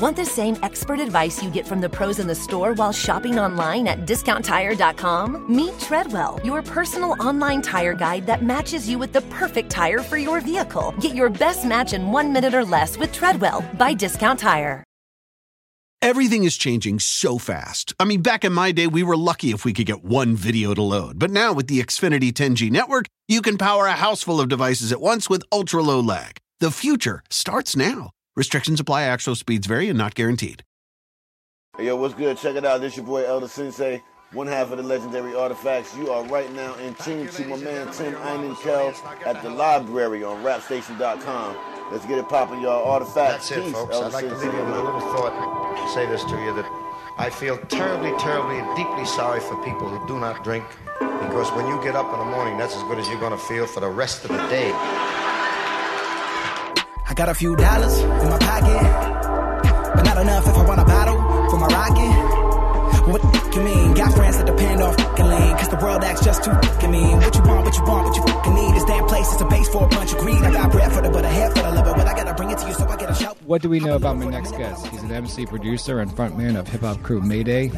Want the same expert advice you get from the pros in the store while shopping online at discounttire.com? Meet Treadwell, your personal online tire guide that matches you with the perfect tire for your vehicle. Get your best match in one minute or less with Treadwell by Discount Tire. Everything is changing so fast. I mean, back in my day, we were lucky if we could get one video to load. But now with the Xfinity 10G network, you can power a house full of devices at once with ultra low lag. The future starts now. Restrictions apply, actual speeds vary and not guaranteed. Hey, yo, what's good? Check it out. This your boy El Da Sensei, one half of the legendary artifacts. You are right now in tune to my man Tim Einenkel at the library on rapstation.com. Let's get it popping, y'all. Artifacts. That's it, Peace. folks. Elder I'd like to leave you with a little thought. Say this to you that I feel terribly, terribly, and deeply sorry for people who do not drink because when you get up in the morning, that's as good as you're going to feel for the rest of the day. I got a few dollars in my pocket, but not enough if I want a bottle for my rocket. What the f- you mean? Got friends that depend on fucking lean, cause the world acts just too fucking mean. What you want, what you want, what you fucking need. This damn place is a base for a bunch of greed. I got bread for the but a head for the liver, but I gotta bring it to you so I get a shout. What do we know about my next guest? He's an MC, producer, and frontman of hip hop crew Mayday.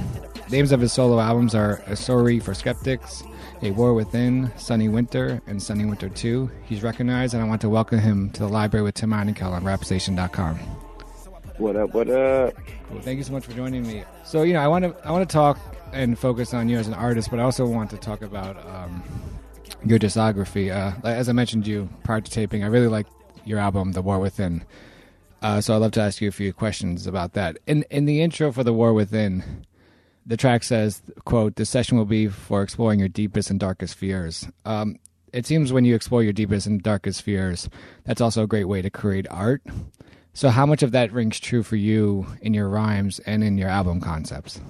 Names of his solo albums are A Sorry for Skeptics, A War Within, Sunny Winter, and Sunny Winter 2. He's recognized, and I want to welcome him to the library with Tim Einenkel on rapstation.com. What up? What up? Cool. Thank you so much for joining me. So, you know, I want to I want to talk and focus on you as an artist, but I also want to talk about um, your discography. Uh, as I mentioned to you prior to taping, I really like your album, The War Within. Uh, so I'd love to ask you a few questions about that. In in the intro for The War Within, the track says, "quote This session will be for exploring your deepest and darkest fears." Um, it seems when you explore your deepest and darkest fears, that's also a great way to create art. So, how much of that rings true for you in your rhymes and in your album concepts?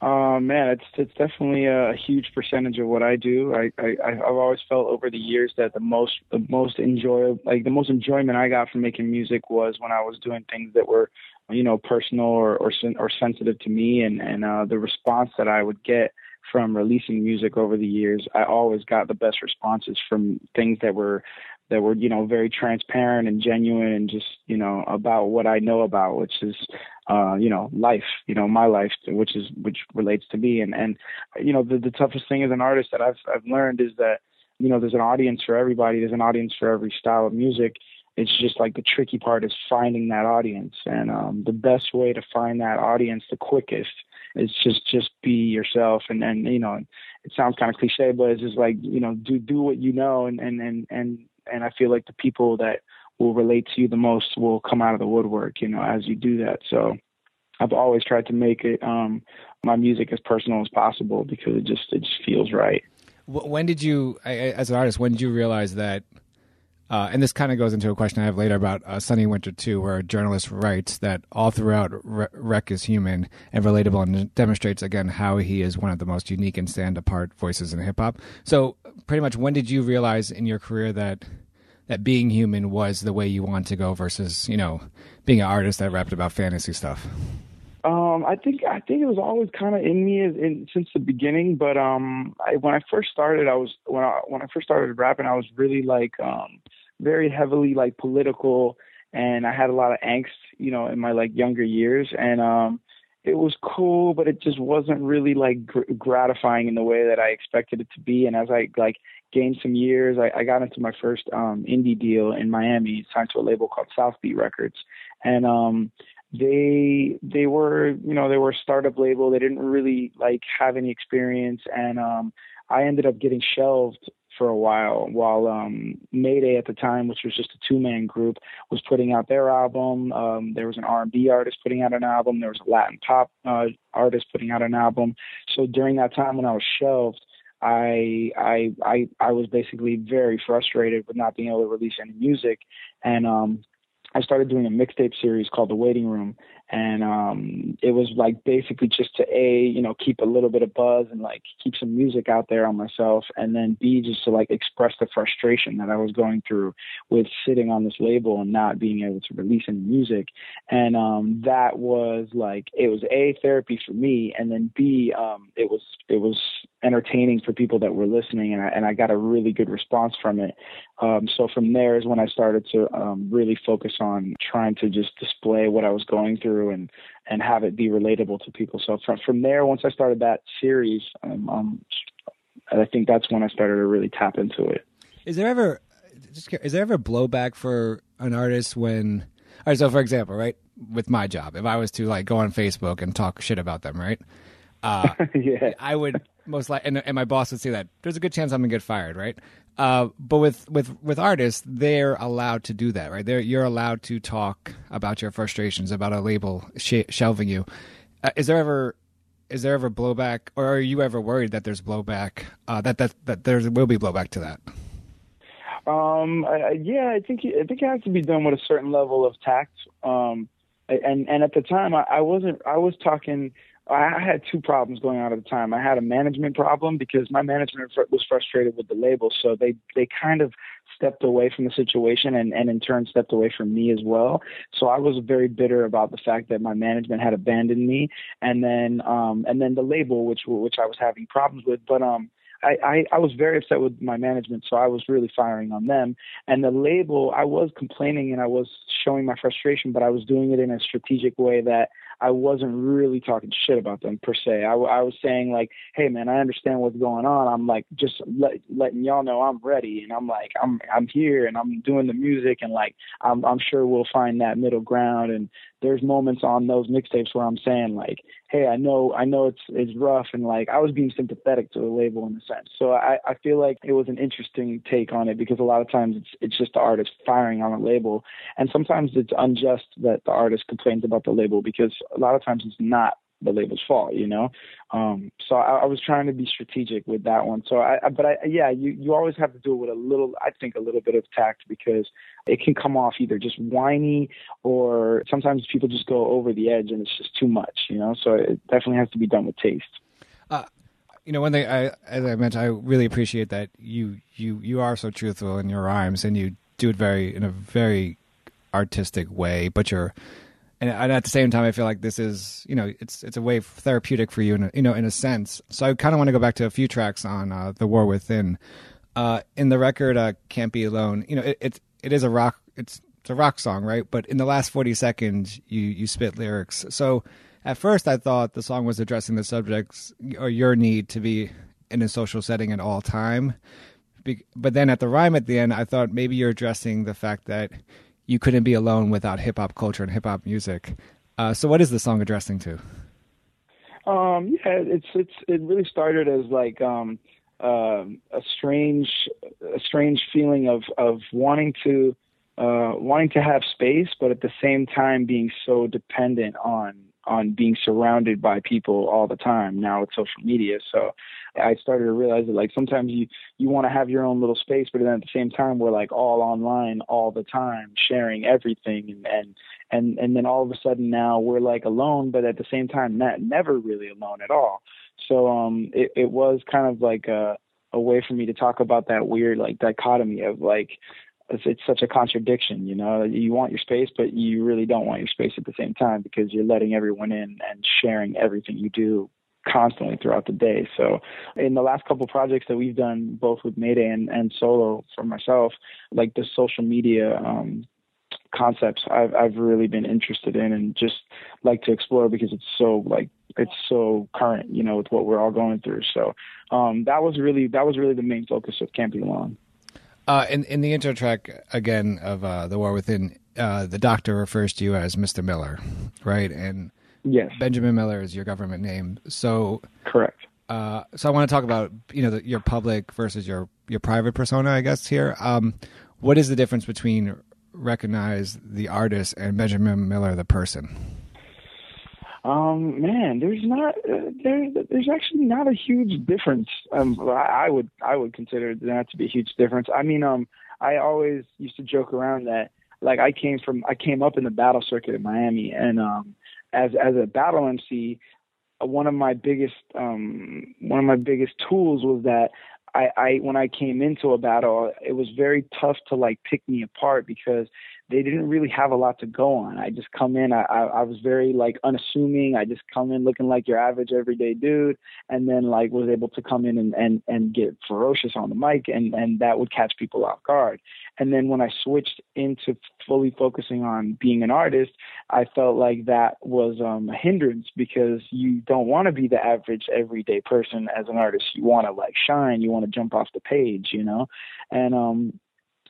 Uh, man, it's it's definitely a huge percentage of what I do. I, I I've always felt over the years that the most the most enjoy like the most enjoyment I got from making music was when I was doing things that were you know personal or or, or sensitive to me, and and uh, the response that I would get from releasing music over the years, I always got the best responses from things that were that were you know very transparent and genuine and just you know about what I know about, which is uh, you know life, you know my life, which is which relates to me. And and you know the the toughest thing as an artist that I've I've learned is that you know there's an audience for everybody, there's an audience for every style of music. It's just like the tricky part is finding that audience, and um, the best way to find that audience the quickest is just just be yourself and and you know it sounds kind of cliche but it's just like you know do do what you know and and and and and I feel like the people that will relate to you the most will come out of the woodwork, you know, as you do that. So I've always tried to make it um my music as personal as possible because it just it just feels right. When did you, as an artist, when did you realize that? Uh, and this kind of goes into a question I have later about uh, Sunny Winter 2, where a journalist writes that all throughout Re- Rec is human and relatable and demonstrates, again, how he is one of the most unique and stand apart voices in hip hop. So, pretty much, when did you realize in your career that that being human was the way you want to go versus, you know, being an artist that rapped about fantasy stuff? Um, I think I think it was always kind of in me in, since the beginning. But um, I, when I first started, I was when I when I first started rapping, I was really like um, very heavily like political, and I had a lot of angst, you know, in my like younger years, and um, it was cool, but it just wasn't really like gr- gratifying in the way that I expected it to be. And as I like gained some years, I, I got into my first um, indie deal in Miami, signed to a label called South Beat Records, and um, they they were you know they were a startup label. They didn't really like have any experience, and um, I ended up getting shelved for a while while um Mayday at the time, which was just a two man group, was putting out their album. Um there was an R and B artist putting out an album, there was a Latin pop uh artist putting out an album. So during that time when I was shelved, I I I I was basically very frustrated with not being able to release any music and um I started doing a mixtape series called The Waiting Room, and um it was like basically just to a you know keep a little bit of buzz and like keep some music out there on myself and then b just to like express the frustration that i was going through with sitting on this label and not being able to release any music. And um that was like it was a therapy for me and then b um it was it was entertaining for people that were listening and I, and I got a really good response from it um so from there is when i started to um really focus on trying to just display what i was going through and and have it be relatable to people. So from from there, once I started that series, um, um, I think that's when I started to really tap into it. Is there ever just is there ever blowback for an artist when? All right, so for example, right, with my job, if I was to like go on Facebook and talk shit about them, right? Uh, yeah, I would most likely, and, and my boss would see that. There's a good chance I'm gonna get fired, right? Uh, but with, with, with artists, they're allowed to do that, right? They're, you're allowed to talk about your frustrations, about a label sh- shelving you. Uh, is there ever is there ever blowback, or are you ever worried that there's blowback? Uh, that that that there will be blowback to that. Um. Yeah, I think I think it has to be done with a certain level of tact. Um. And and at the time, I, I wasn't. I was talking I had two problems going on at the time. I had a management problem because my management was frustrated with the label, so they they kind of stepped away from the situation and and in turn stepped away from me as well. So I was very bitter about the fact that my management had abandoned me, and then um and then the label which which I was having problems with, but um. I, I, I was very upset with my management, so I was really firing on them. And the label, I was complaining and I was showing my frustration, but I was doing it in a strategic way that I wasn't really talking shit about them per se. I, I was saying like, hey man, I understand what's going on. I'm like just let, letting y'all know I'm ready, and I'm like I'm I'm here and I'm doing the music, and like I'm I'm sure we'll find that middle ground. And there's moments on those mixtapes where I'm saying like, hey, I know I know it's it's rough, and like I was being sympathetic to the label in a sense. So I I feel like it was an interesting take on it because a lot of times it's it's just the artist firing on a label, and sometimes it's unjust that the artist complains about the label because a lot of times it's not the label's fault, you know. Um, so I, I was trying to be strategic with that one. So I, I, but I, yeah, you you always have to do it with a little, I think, a little bit of tact because it can come off either just whiny or sometimes people just go over the edge and it's just too much, you know. So it definitely has to be done with taste. Uh, you know, one thing I, as I mentioned, I really appreciate that you you you are so truthful in your rhymes and you do it very in a very artistic way, but you're and, at the same time, I feel like this is you know it's it's a way therapeutic for you in a, you know in a sense. So I kind of want to go back to a few tracks on uh, the War Within. Uh, in the record, uh, "Can't Be Alone," you know it, it it is a rock it's it's a rock song, right? But in the last forty seconds, you you spit lyrics. So at first, I thought the song was addressing the subjects or your need to be in a social setting at all time. But then at the rhyme at the end, I thought maybe you're addressing the fact that you couldn't be alone without hip hop culture and hip hop music. Uh, so, what is the song addressing to? Um, yeah, it's it's it really started as like um, uh, a strange a strange feeling of of wanting to uh, wanting to have space, but at the same time being so dependent on on being surrounded by people all the time now with social media. So I started to realize that like sometimes you you want to have your own little space, but then at the same time we're like all online all the time, sharing everything, and and and and then all of a sudden now we're like alone, but at the same time not never really alone at all. So um, it it was kind of like a a way for me to talk about that weird like dichotomy of like it's, it's such a contradiction, you know. You want your space, but you really don't want your space at the same time because you're letting everyone in and sharing everything you do constantly throughout the day. So in the last couple projects that we've done, both with Mayday and, and solo for myself, like the social media um, concepts I've I've really been interested in and just like to explore because it's so like it's so current, you know, with what we're all going through. So um, that was really that was really the main focus of Be Alone. Uh, in in the intro track again of uh, the War Within, uh, the Doctor refers to you as Mister Miller, right? And Yes. Benjamin Miller is your government name. So correct. Uh, so I want to talk about you know the, your public versus your your private persona. I guess here. Um, what is the difference between recognize the artist and Benjamin Miller the person? Um, man, there's not uh, there. There's actually not a huge difference. Um, I, I would I would consider that to be a huge difference. I mean, um, I always used to joke around that like I came from I came up in the battle circuit in Miami, and um, as as a battle MC, one of my biggest um, one of my biggest tools was that I, I when I came into a battle, it was very tough to like pick me apart because they didn't really have a lot to go on. I just come in, I, I, was very like unassuming. I just come in looking like your average everyday dude, and then like was able to come in and and and get ferocious on the mic, and and that would catch people off guard. And then when I switched into fully focusing on being an artist, I felt like that was um, a hindrance because you don't want to be the average everyday person as an artist. You want to like shine, you want to jump off the page, you know, and um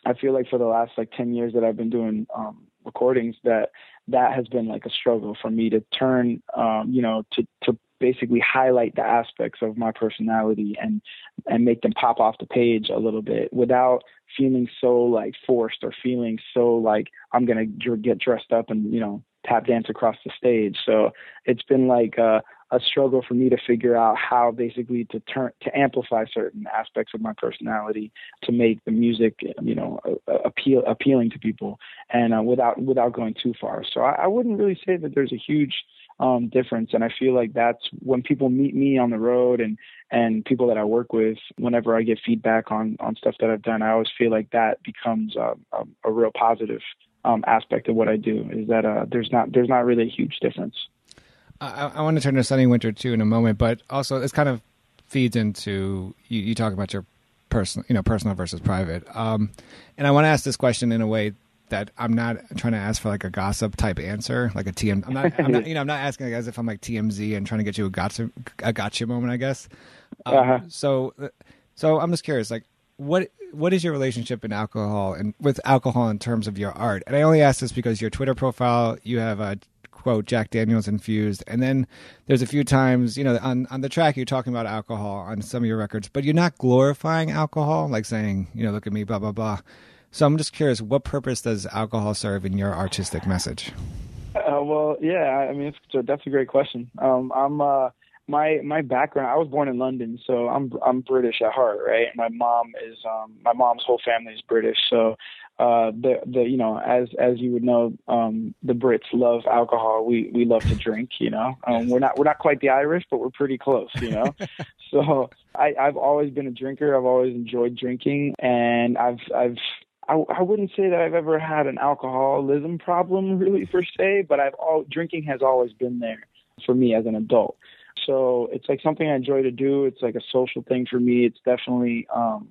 I feel like for the last like 10 years that I've been doing um, recordings that that has been like a struggle for me to turn, um, you know, to, to basically highlight the aspects of my personality and, and make them pop off the page a little bit without feeling so like forced or feeling so like I'm going to get dressed up and, you know, tap dance across the stage. So it's been like, uh, a struggle for me to figure out how basically to turn to amplify certain aspects of my personality to make the music you know appeal appealing to people and uh, without without going too far so I, I wouldn't really say that there's a huge um, difference and I feel like that's when people meet me on the road and and people that I work with whenever I get feedback on on stuff that I've done I always feel like that becomes a, a, a real positive um, aspect of what I do is that uh, there's not there's not really a huge difference. I, I want to turn to Sunny Winter too in a moment, but also this kind of feeds into you, you talk about your personal, you know, personal versus private. Um, and I want to ask this question in a way that I'm not trying to ask for like a gossip type answer, like a TM. I'm not, I'm not you know, I'm not asking like as if I'm like TMZ and trying to get you a gotcha, a gotcha moment, I guess. Um, uh-huh. So, so I'm just curious, like, what what is your relationship in alcohol and with alcohol in terms of your art? And I only ask this because your Twitter profile, you have a quote Jack Daniels infused, and then there's a few times you know on on the track you're talking about alcohol on some of your records, but you're not glorifying alcohol, like saying you know look at me, blah blah blah. So I'm just curious, what purpose does alcohol serve in your artistic message? Uh, well, yeah, I mean a, that's a great question. Um, I'm uh, my my background. I was born in London, so I'm I'm British at heart, right? My mom is um, my mom's whole family is British, so uh the the you know as as you would know um the brits love alcohol we we love to drink you know um we're not we're not quite the irish but we're pretty close you know so i i've always been a drinker i've always enjoyed drinking and i've i've I, I wouldn't say that I've ever had an alcoholism problem really per se, but I've all drinking has always been there for me as an adult. So it's like something I enjoy to do. It's like a social thing for me. It's definitely um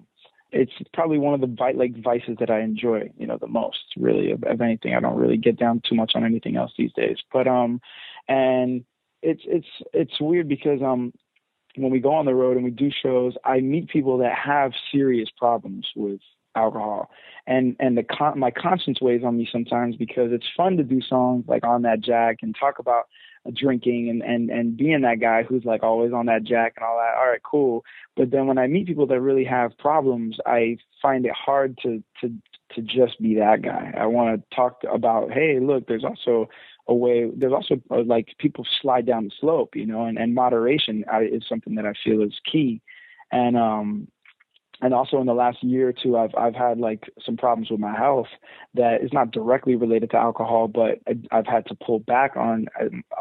it's probably one of the like vices that I enjoy, you know, the most really of, of anything. I don't really get down too much on anything else these days. But um, and it's it's it's weird because um, when we go on the road and we do shows, I meet people that have serious problems with alcohol, and and the con- my conscience weighs on me sometimes because it's fun to do songs like on that Jack and talk about drinking and and and being that guy who's like always on that jack and all that all right cool. But then when i meet people that really have problems i find it hard to to to just be that guy. I want to talk about hey look there's also a way there's also uh, like people slide down the slope you know and and moderation is something that i feel is key. And um and also in the last year or two i've i've had like some problems with my health that is not directly related to alcohol but i've had to pull back on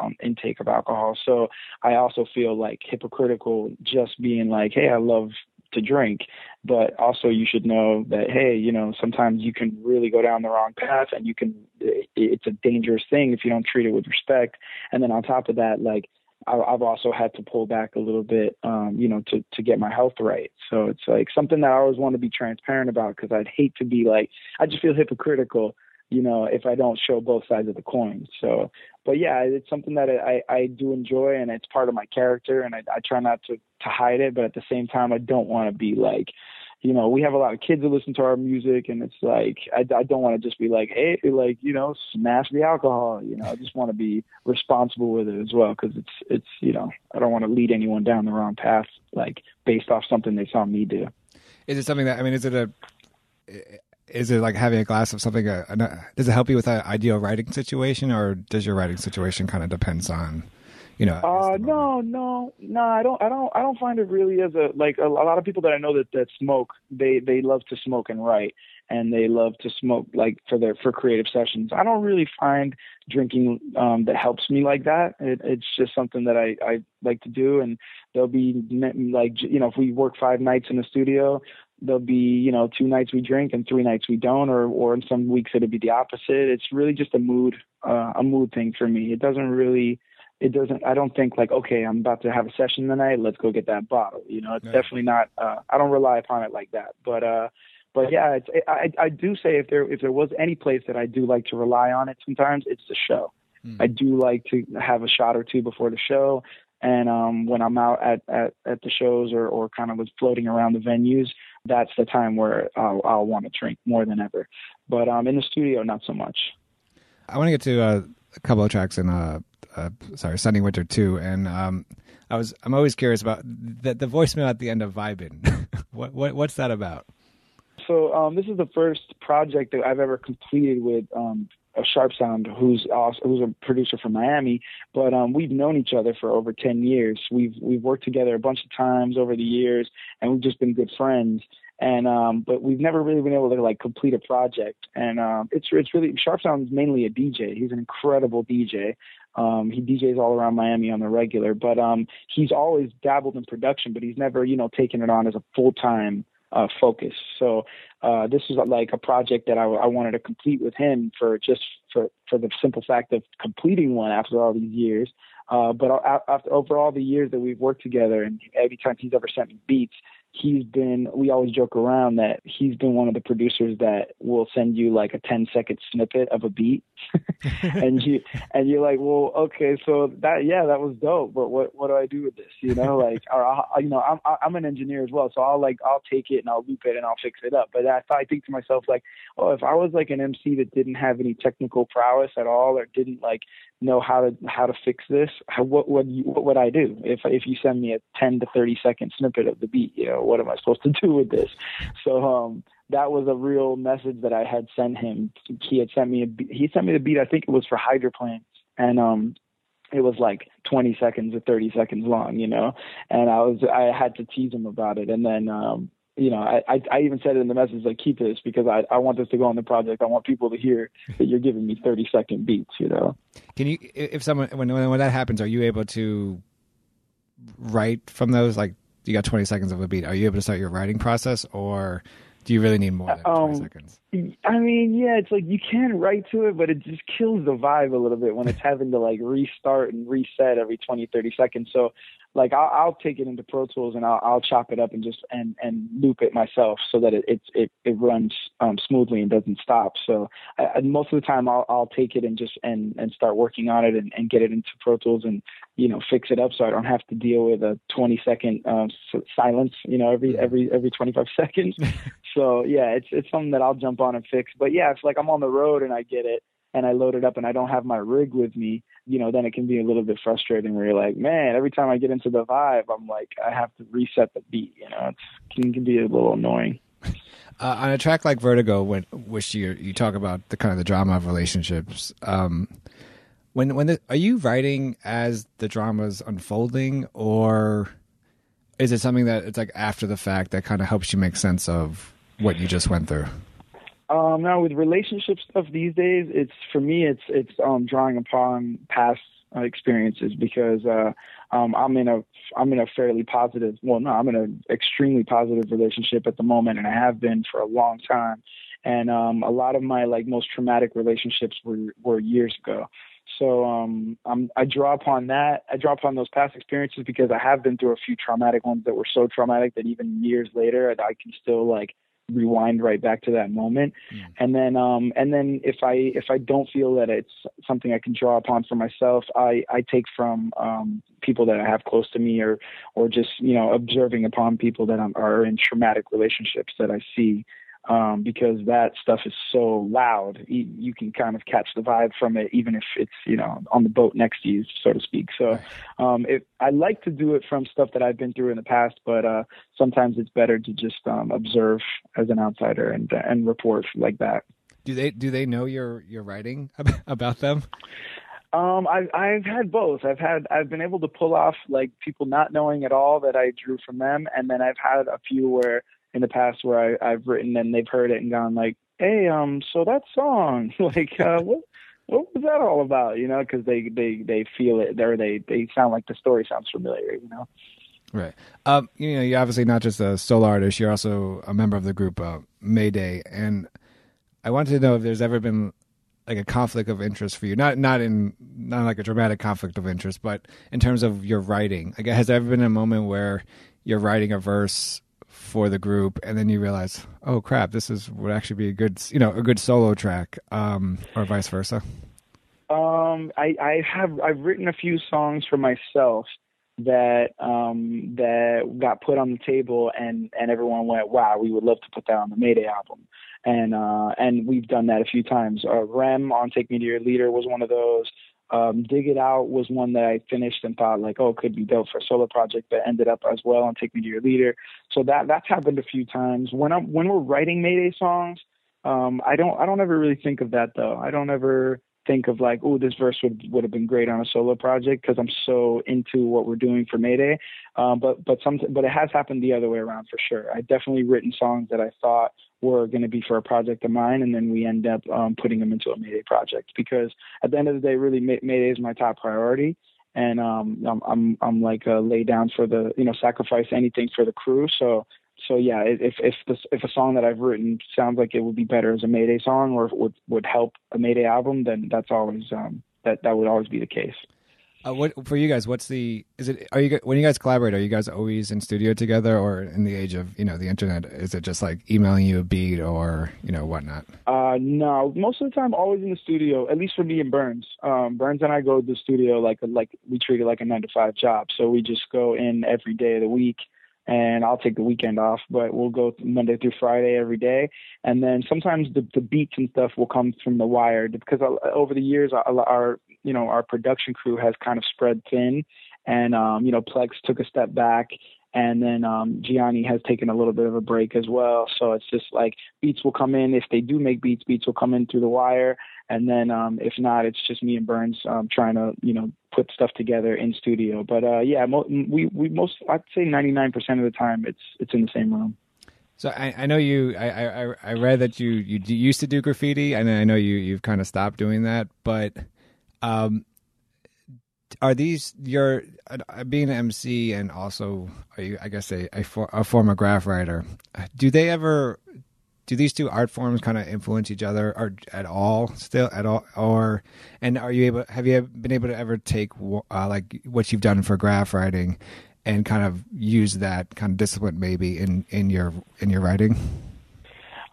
um, intake of alcohol. So i also feel like hypocritical just being like hey i love to drink. But also you should know that hey you know sometimes you can really go down the wrong path and you can it's a dangerous thing if you don't treat it with respect. And then on top of that like I've also had to pull back a little bit, um, you know, to to get my health right. So it's like something that I always want to be transparent about because I'd hate to be like I just feel hypocritical, you know, if I don't show both sides of the coin. So, but yeah, it's something that I I do enjoy and it's part of my character, and I, I try not to to hide it, but at the same time, I don't want to be like you know, we have a lot of kids that listen to our music, and it's like I, I don't want to just be like, hey, like you know, smash the alcohol. You know, I just want to be responsible with it as well because it's it's you know, I don't want to lead anyone down the wrong path, like based off something they saw me do. Is it something that I mean? Is it a is it like having a glass of something? Uh, a, a, uh, does it help you with an ideal writing situation, or does your writing situation kind of depends on? You know uh no no no i don't i don't i don't find it really as a like a, a lot of people that i know that that smoke they they love to smoke and write and they love to smoke like for their for creative sessions. I don't really find drinking um, that helps me like that. It, it's just something that I I like to do, and there'll be like you know if we work five nights in the studio, there'll be you know two nights we drink and three nights we don't, or or in some weeks it'll be the opposite. It's really just a mood uh, a mood thing for me. It doesn't really it doesn't i don't think like okay i'm about to have a session tonight let's go get that bottle you know it's yeah. definitely not uh i don't rely upon it like that but uh but yeah it's i i do say if there if there was any place that i do like to rely on it sometimes it's the show mm. i do like to have a shot or two before the show and um when i'm out at at at the shows or or kind of was floating around the venues that's the time where i'll i'll want to drink more than ever but um in the studio not so much i want to get to uh, a couple of tracks in uh uh, sorry, Sunny Winter too, and um, I was I'm always curious about the, the voicemail at the end of Vibin. what, what what's that about? So um, this is the first project that I've ever completed with um, a Sharp Sound, who's also, who's a producer from Miami. But um, we've known each other for over ten years. We've we've worked together a bunch of times over the years, and we've just been good friends. And um, but we've never really been able to like complete a project. And um, it's it's really Sharp Sound is mainly a DJ. He's an incredible DJ. Um, he DJs all around Miami on the regular, but um, he's always dabbled in production, but he's never, you know, taken it on as a full time uh, focus. So uh, this is like a project that I, I wanted to complete with him for just for for the simple fact of completing one after all these years. Uh, but after over all the years that we've worked together, and every time he's ever sent me beats, he's been we always joke around that he's been one of the producers that will send you like a 10 second snippet of a beat. And you and you're like well okay so that yeah that was dope but what what do i do with this? You know like or I, you know i'm i'm an engineer as well so i'll like i'll take it and i'll loop it and i'll fix it up. But i i think to myself like oh if i was like an mc that didn't have any technical prowess at all or didn't like know how to how to fix this how, what would you, what would i do if if you send me a 10 to 30 second snippet of the beat you know what am I supposed to do with this? So um, that was a real message that I had sent him. He had sent me a he sent me the beat. I think it was for Hydroplane, and um, it was like 20 seconds or 30 seconds long, you know. And I was I had to tease him about it, and then um, you know, I, I, I even said in the message like keep this because I, I want this to go on the project. I want people to hear that you're giving me 30 second beats, you know. Can you if someone when when that happens, are you able to write from those like you got 20 seconds of a beat. Are you able to start your writing process or do you really need more than 20 um, seconds? I mean, yeah, it's like you can write to it, but it just kills the vibe a little bit when it's having to like restart and reset every 20, 30 seconds. So like I'll, I'll take it into Pro Tools and I'll, I'll chop it up and just and and loop it myself so that it it's, it it runs um, smoothly and doesn't stop. So I, most of the time I'll I'll take it and just and and start working on it and, and get it into Pro Tools and you know fix it up so I don't have to deal with a 20 second um, silence you know every every every 25 seconds. so yeah, it's it's something that I'll jump on and fix. But yeah, it's like I'm on the road and I get it and I load it up and I don't have my rig with me, you know, then it can be a little bit frustrating where you're like, man, every time I get into the vibe, I'm like, I have to reset the beat, you know, it can, can be a little annoying. Uh, on a track like Vertigo, when, which you you talk about the kind of the drama of relationships, um, when when the, are you writing as the drama's unfolding, or is it something that it's like after the fact that kind of helps you make sense of what you just went through? Um, now with relationship stuff these days, it's for me, it's it's um, drawing upon past uh, experiences because uh, um, I'm in a I'm in a fairly positive. Well, no, I'm in an extremely positive relationship at the moment, and I have been for a long time. And um, a lot of my like most traumatic relationships were were years ago. So um, I'm, I draw upon that. I draw upon those past experiences because I have been through a few traumatic ones that were so traumatic that even years later I can still like rewind right back to that moment mm. and then um and then if i if i don't feel that it's something i can draw upon for myself i i take from um people that i have close to me or or just you know observing upon people that I'm, are in traumatic relationships that i see um, because that stuff is so loud. You, you, can kind of catch the vibe from it, even if it's you know on the boat next to you, so to speak. So, um, it, I like to do it from stuff that I've been through in the past, but uh, sometimes it's better to just um, observe as an outsider and and report like that. Do they do they know you're you're writing about them? Um, I've I've had both. I've had I've been able to pull off like people not knowing at all that I drew from them, and then I've had a few where in the past where I, I've written and they've heard it and gone like, "Hey, um, so that song, like, uh, what what was that all about?" You know, because they they they feel it, or they they sound like the story sounds familiar. You know. Right. Um, you know, you're obviously not just a solo artist. You're also a member of the group uh, Mayday, and I wanted to know if there's ever been like a conflict of interest for you. Not not in not like a dramatic conflict of interest, but in terms of your writing. Like, has there ever been a moment where you're writing a verse for the group, and then you realize, oh crap, this is would actually be a good, you know, a good solo track, um, or vice versa. Um, I, I have I've written a few songs for myself that um that got put on the table and and everyone went wow we would love to put that on the mayday album. And uh and we've done that a few times. Uh rem on take me to your leader was one of those um dig it out was one that i finished and thought like oh it could be built for a solo project but ended up as well on take me to your leader. So that that's happened a few times. When i'm when we're writing mayday songs um i don't i don't ever really think of that though. I don't ever think of like, oh, this verse would would have been great on a solo project because I'm so into what we're doing for Mayday. Um, but but some but it has happened the other way around for sure. I definitely written songs that I thought were going to be for a project of mine, and then we end up um, putting them into a Mayday project because at the end of the day, really Mayday is my top priority. And um, I'm I'm I'm like a lay down for the you know sacrifice anything for the crew. So so yeah, if if the, if a song that I've written sounds like it would be better as a Mayday song or would would help a Mayday album, then that's always um, that that would always be the case. Uh, what for you guys? What's the is it? Are you when you guys collaborate? Are you guys always in studio together, or in the age of you know the internet, is it just like emailing you a beat or you know whatnot? Uh, no, most of the time, always in the studio. At least for me and Bernz. Um, Bernz and I go to the studio like like we treat it like a nine to five job. So we just go in every day of the week and I'll take the weekend off, but we'll go Monday through Friday every day. And then sometimes the, the beats and stuff will come from the wire because over the years, our, our you know our production crew has kind of spread thin, and um, you know Plex took a step back, and then um, Gianni has taken a little bit of a break as well. So it's just like beats will come in if they do make beats, beats will come in through the wire, and then um, if not, it's just me and Bernz um, trying to you know put stuff together in studio. But uh, yeah, mo- we we most I'd say 99% of the time it's it's in the same room. So I, I know you. I, I I read that you you used to do graffiti, and I know you you've kind of stopped doing that. But um, are these your uh, being an MC and also are you, I guess a, a, a former graph writer? Do they ever do these two art forms kind of influence each other or at all still at all or and are you able have you been able to ever take uh, like what you've done for graph writing and kind of use that kind of discipline maybe in in your in your writing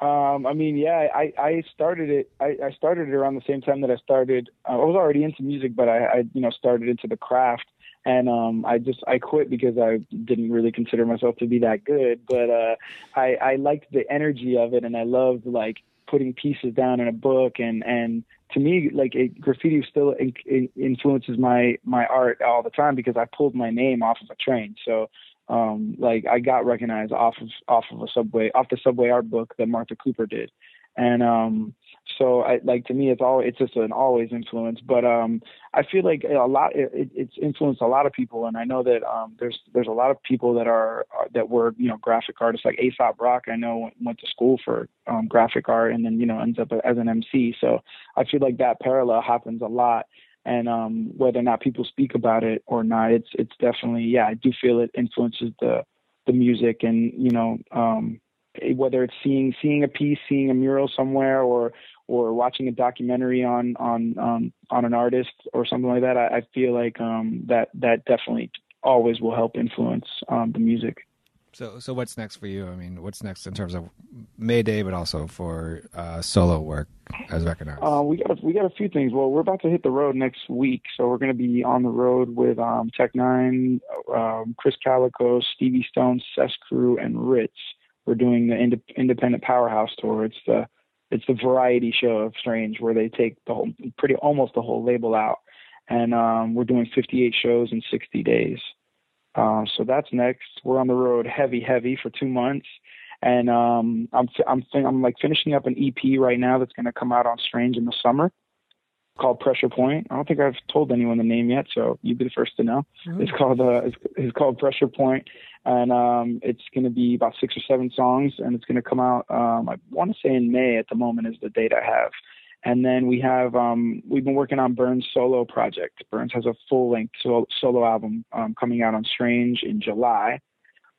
um, I mean, yeah, I, I started it. I, I started it around the same time that I started. Uh, I was already into music, but I, I, you know, started into the craft and um I just I quit because I didn't really consider myself to be that good, but uh I I liked the energy of it and I loved like putting pieces down in a book and and to me like it, graffiti still in, in influences my my art all the time because I pulled my name off of a train. So um like I got recognized off of off of a subway off the subway art book that Martha Cooper did. And um so I like to me it's all it's just an always influence. But um I feel like a lot it, it's influenced a lot of people. And I know that um there's there's a lot of people that are, that were you know graphic artists like Aesop Rock I know went to school for um graphic art and then you know ends up as an MC so I feel like that parallel happens a lot and um whether or not people speak about it or not it's it's definitely yeah I do feel it influences the the music and you know um whether it's seeing seeing a piece, seeing a mural somewhere, or or watching a documentary on on um, on an artist or something like that, I, I feel like um, that that definitely always will help influence um, the music. So, so what's next for you? I mean, what's next in terms of Mayday, but also for uh, solo work as recognized? Uh, we got a, we got a few things. Well, we're about to hit the road next week, so we're going to be on the road with um, Tech N9ne, um, Krizz Kaliko, Stevie Stone, CES Cru, and Rittz we're doing the ind- independent powerhouse tour. It's the it's the variety show of Strange where they take the whole pretty almost the whole label out, and um, we're doing 58 shows in 60 days. Uh, so that's next. We're on the road heavy, heavy for two months, and um, I'm I'm I'm like finishing up an EP right now that's going to come out on Strange in the summer. called Pressure Point. I don't think I've told anyone the name yet, so you'd be the first to know. Mm-hmm. It's called uh, it's, it's called Pressure Point, and um, it's going to be about six or seven songs, and it's going to come out. Um, I want to say in May at the moment is the date I have. And then we have um, we've been working on Bernz' solo project. Bernz has a full length solo, album um, coming out on Strange in July.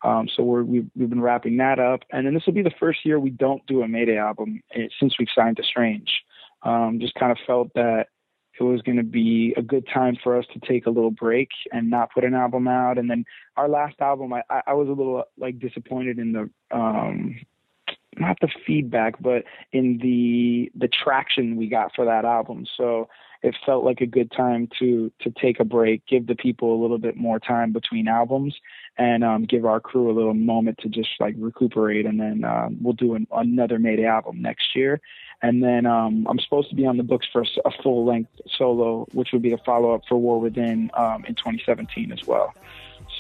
Um, so we're, we've, we've been wrapping that up, and then this will be the first year we don't do a Mayday album eh, since we've signed to Strange. Um, just kind of felt that it was going to be a good time for us to take a little break and not put an album out. And then our last album, I, I was a little like disappointed in the um, not the feedback, but in the the traction we got for that album. So it felt like a good time to to take a break, give the people a little bit more time between albums, and um, give our crew a little moment to just like recuperate. And then um, we'll do an, another Mayday album next year. And then um, I'm supposed to be on the books for a, a full length solo, which would be the follow up for War Within um, in 2017 as well.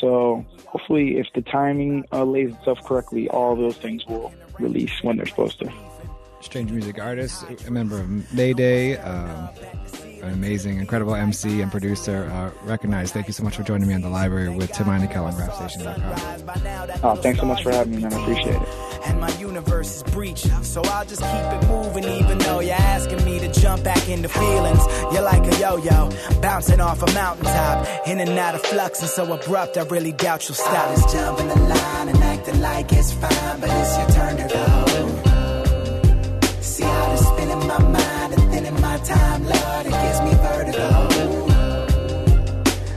So hopefully, if the timing uh, lays itself correctly, all those things will release when they're supposed to. Strange music artist, a member of Mayday, um, an amazing, incredible MC and producer. Uh, recognized. Thank you so much for joining me on the library with Tim Einenkel on RapStation.com. Oh, thanks so much for having me, man. I appreciate it. And my universe is breaching, so I'll just keep it moving, even though you're asking into feelings. You're like a yo-yo, bouncing off a mountaintop, in and out of flux, and so abrupt. I really doubt you'll stop. I was jumping the line and acting like it's fine, but it's your turn to go. See how it's spinning my mind and then my time, Lord, it gives me vertigo.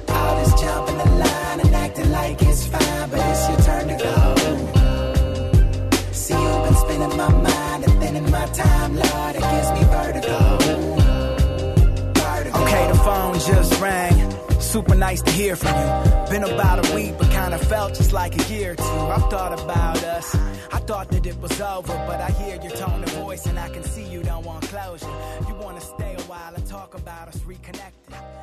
All this jumping the line and acting like it's fine, but it's your turn to go. See, you've been spinning my mind and my time, Lord, it gives me vertigo. Phone just rang. Super nice to hear from you. Been about a week, but kinda felt just like a year or two. I've thought about us. I thought that it was over, but I hear your tone of voice and I can see you don't want closure. You wanna stay a while and talk about us reconnecting.